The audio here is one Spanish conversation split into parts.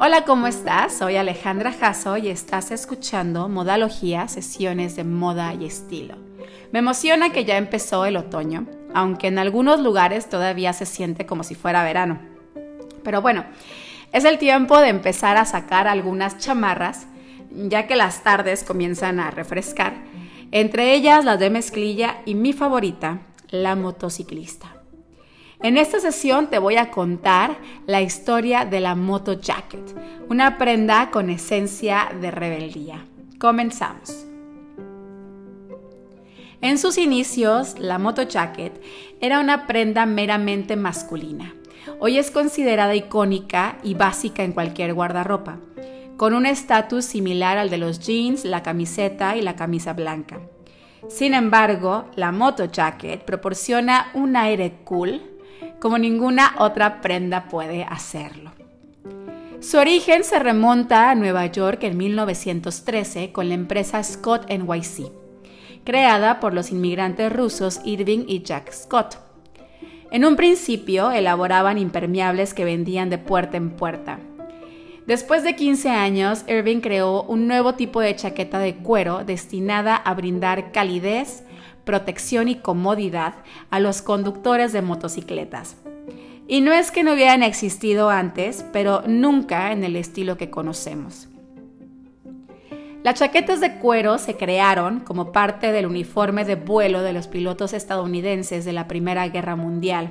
Hola, ¿cómo estás? Soy Alejandra Jasso y estás escuchando Modalogía, sesiones de moda y estilo. Me emociona que ya empezó el otoño, aunque en algunos lugares todavía se siente como si fuera verano. Pero bueno, es el tiempo de empezar a sacar algunas chamarras, ya que las tardes comienzan a refrescar, entre ellas las de mezclilla y mi favorita, la motociclista. En esta sesión te voy a contar la historia de la Moto Jacket, una prenda con esencia de rebeldía. Comenzamos. En sus inicios, la Moto Jacket era una prenda meramente masculina. Hoy es considerada icónica y básica en cualquier guardarropa, con un estatus similar al de los jeans, la camiseta y la camisa blanca. Sin embargo, la Moto Jacket proporciona un aire cool, como ninguna otra prenda puede hacerlo. Su origen se remonta a Nueva York en 1913 con la empresa Scott NYC, creada por los inmigrantes rusos Irving y Jack Scott. En un principio elaboraban impermeables que vendían de puerta en puerta. Después de 15 años, Irving creó un nuevo tipo de chaqueta de cuero destinada a brindar calidez, protección y comodidad a los conductores de motocicletas. Y no es que no hubieran existido antes, pero nunca en el estilo que conocemos. Las chaquetas de cuero se crearon como parte del uniforme de vuelo de los pilotos estadounidenses de la Primera Guerra Mundial.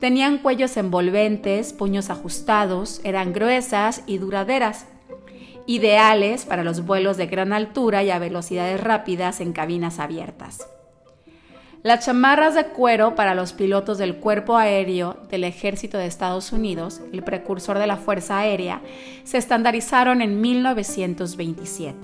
Tenían cuellos envolventes, puños ajustados, eran gruesas y duraderas ideales para los vuelos de gran altura y a velocidades rápidas en cabinas abiertas. Las chamarras de cuero para los pilotos del Cuerpo Aéreo del Ejército de Estados Unidos, el precursor de la Fuerza Aérea, se estandarizaron en 1927.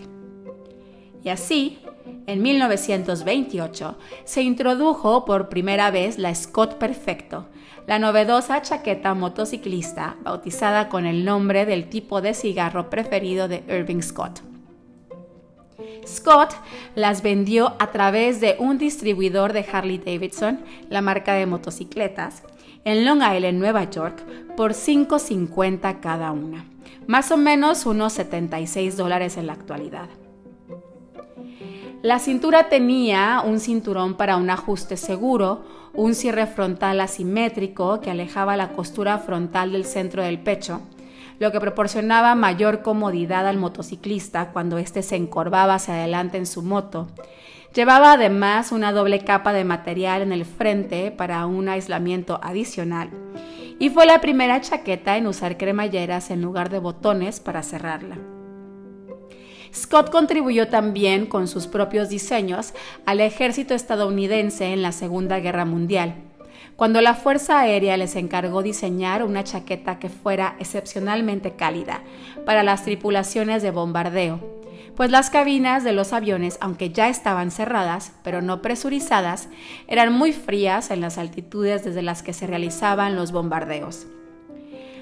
Y así, en 1928, se introdujo por primera vez la Scott Perfecto, la novedosa chaqueta motociclista bautizada con el nombre del tipo de cigarro preferido de Irving Scott. Scott las vendió a través de un distribuidor de Harley Davidson, la marca de motocicletas, en Long Island, Nueva York, por $5.50 cada una, más o menos unos 76 dólares en la actualidad. La cintura tenía un cinturón para un ajuste seguro, un cierre frontal asimétrico que alejaba la costura frontal del centro del pecho, lo que proporcionaba mayor comodidad al motociclista cuando éste se encorvaba hacia adelante en su moto. Llevaba además una doble capa de material en el frente para un aislamiento adicional y fue la primera chaqueta en usar cremalleras en lugar de botones para cerrarla. Scott contribuyó también con sus propios diseños al ejército estadounidense en la Segunda Guerra Mundial, cuando la Fuerza Aérea les encargó diseñar una chaqueta que fuera excepcionalmente cálida para las tripulaciones de bombardeo, pues las cabinas de los aviones, aunque ya estaban cerradas, pero no presurizadas, eran muy frías en las altitudes desde las que se realizaban los bombardeos.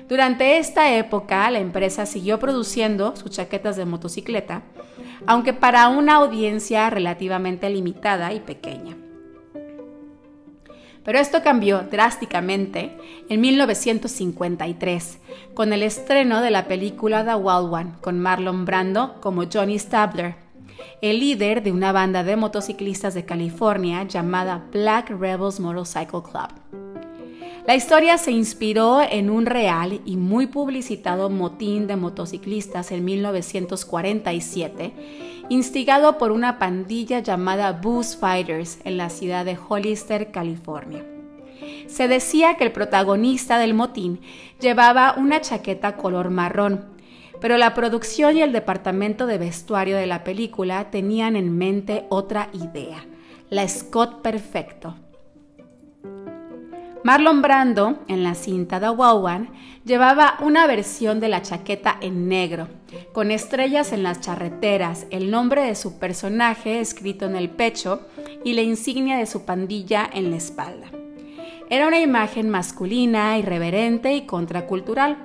Durante esta época, la empresa siguió produciendo sus chaquetas de motocicleta, aunque para una audiencia relativamente limitada y pequeña. Pero esto cambió drásticamente en 1953, con el estreno de la película The Wild One, con Marlon Brando como Johnny Stabler, el líder de una banda de motociclistas de California llamada Black Rebels Motorcycle Club. La historia se inspiró en un real y muy publicitado motín de motociclistas en 1947, instigado por una pandilla llamada Booze Fighters en la ciudad de Hollister, California. Se decía que el protagonista del motín llevaba una chaqueta color marrón, pero la producción y el departamento de vestuario de la película tenían en mente otra idea, la Scott Perfecto Marlon Brando, en la cinta The Wild llevaba una versión de la chaqueta en negro, con estrellas en las charreteras, el nombre de su personaje escrito en el pecho y la insignia de su pandilla en la espalda. Era una imagen masculina, irreverente y contracultural.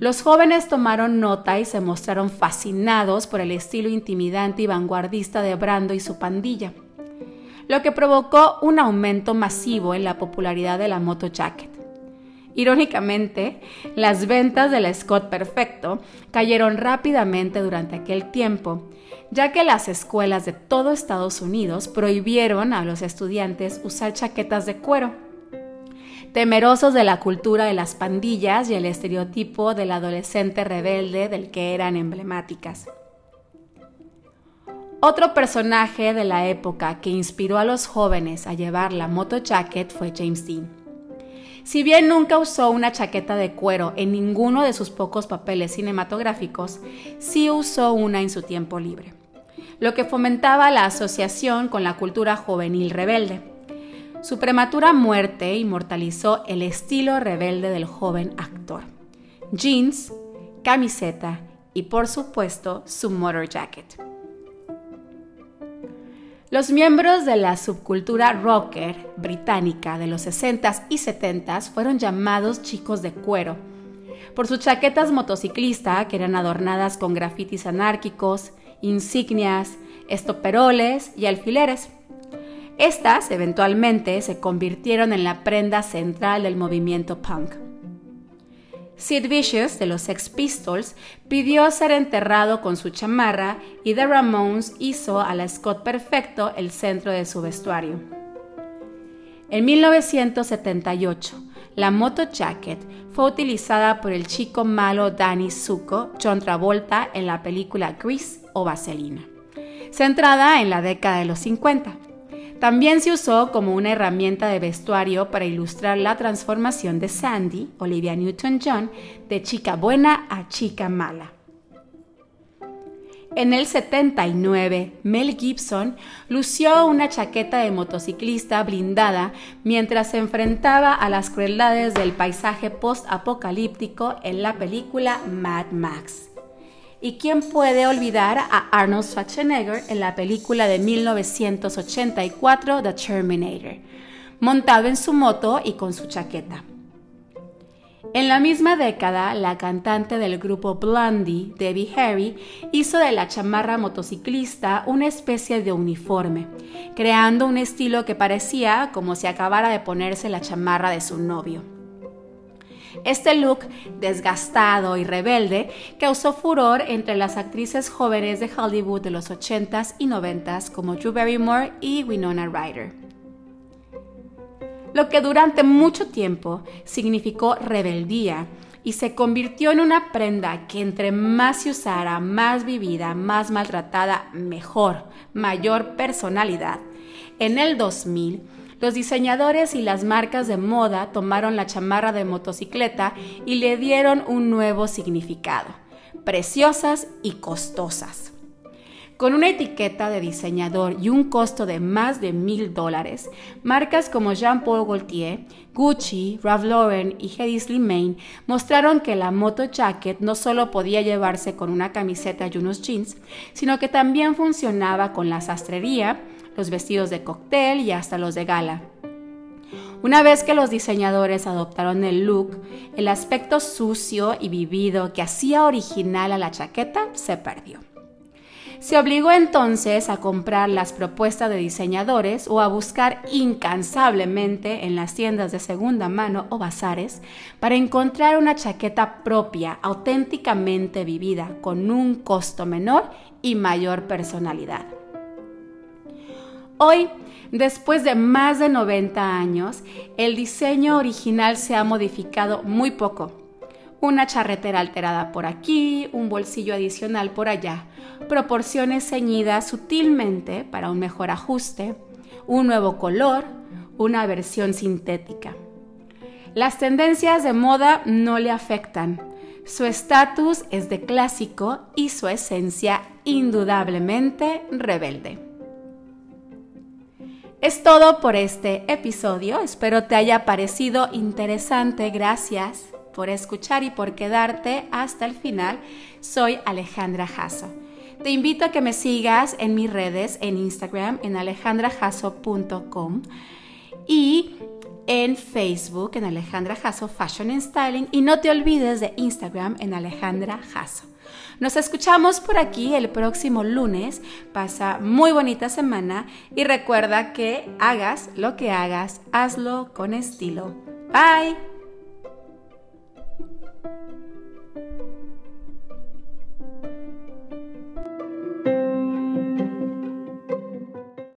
Los jóvenes tomaron nota y se mostraron fascinados por el estilo intimidante y vanguardista de Brando y su pandilla lo que provocó un aumento masivo en la popularidad de la moto jacket. Irónicamente, las ventas del Scott Perfecto cayeron rápidamente durante aquel tiempo, ya que las escuelas de todo Estados Unidos prohibieron a los estudiantes usar chaquetas de cuero. Temerosos de la cultura de las pandillas y el estereotipo del adolescente rebelde del que eran emblemáticas. Otro personaje de la época que inspiró a los jóvenes a llevar la moto jacket fue James Dean. Si bien nunca usó una chaqueta de cuero en ninguno de sus pocos papeles cinematográficos, sí usó una en su tiempo libre, lo que fomentaba la asociación con la cultura juvenil rebelde. Su prematura muerte inmortalizó el estilo rebelde del joven actor. Jeans, camiseta y por supuesto su motor jacket. Los miembros de la subcultura rocker británica de los 60s y 70s fueron llamados chicos de cuero por sus chaquetas motociclista que eran adornadas con grafitis anárquicos, insignias, estoperoles y alfileres. Estas eventualmente se convirtieron en la prenda central del movimiento punk. Sid Vicious de los Sex Pistols pidió ser enterrado con su chamarra y The Ramones hizo a la Scott Perfecto el centro de su vestuario. En 1978, la moto jacket fue utilizada por el chico malo Danny Zuko, John Travolta, en la película Grease o Vaselina, centrada en la década de los 50. También se usó como una herramienta de vestuario para ilustrar la transformación de Sandy, Olivia Newton-John, de chica buena a chica mala. En el 79, Mel Gibson lució una chaqueta de motociclista blindada mientras se enfrentaba a las crueldades del paisaje post-apocalíptico en la película Mad Max. ¿Y quién puede olvidar a Arnold Schwarzenegger en la película de 1984 The Terminator, montado en su moto y con su chaqueta? En la misma década, la cantante del grupo Blondie, Debbie Harry, hizo de la chamarra motociclista una especie de uniforme, creando un estilo que parecía como si acabara de ponerse la chamarra de su novio. Este look desgastado y rebelde causó furor entre las actrices jóvenes de Hollywood de los 80s y 90s como Drew Barrymore y Winona Ryder. Lo que durante mucho tiempo significó rebeldía y se convirtió en una prenda que entre más se usara, más vivida, más maltratada, mejor, mayor personalidad. En el 2000, los diseñadores y las marcas de moda tomaron la chamarra de motocicleta y le dieron un nuevo significado, preciosas y costosas. Con una etiqueta de diseñador y un costo de más de mil dólares, marcas como Jean Paul Gaultier, Gucci, Ralph Lauren y Hedy Slimane mostraron que la moto jacket no solo podía llevarse con una camiseta y unos jeans, sino que también funcionaba con la sastrería, los vestidos de cóctel y hasta los de gala. Una vez que los diseñadores adoptaron el look, el aspecto sucio y vivido que hacía original a la chaqueta se perdió. Se obligó entonces a comprar las propuestas de diseñadores o a buscar incansablemente en las tiendas de segunda mano o bazares para encontrar una chaqueta propia, auténticamente vivida, con un costo menor y mayor personalidad. Hoy, después de más de 90 años, el diseño original se ha modificado muy poco. Una charretera alterada por aquí, un bolsillo adicional por allá, proporciones ceñidas sutilmente para un mejor ajuste, un nuevo color, una versión sintética. Las tendencias de moda no le afectan. Su estatus es de clásico y su esencia indudablemente rebelde. Es todo por este episodio. Espero te haya parecido interesante. Gracias por escuchar y por quedarte hasta el final. Soy Alejandra Jasso. Te invito a que me sigas en mis redes, en Instagram, en alejandrajasso.com y en Facebook, en Alejandra Jasso Fashion and Styling. Y no te olvides de Instagram, en Alejandra Jasso. Nos escuchamos por aquí el próximo lunes. Pasa muy bonita semana y recuerda que hagas lo que hagas, hazlo con estilo. Bye.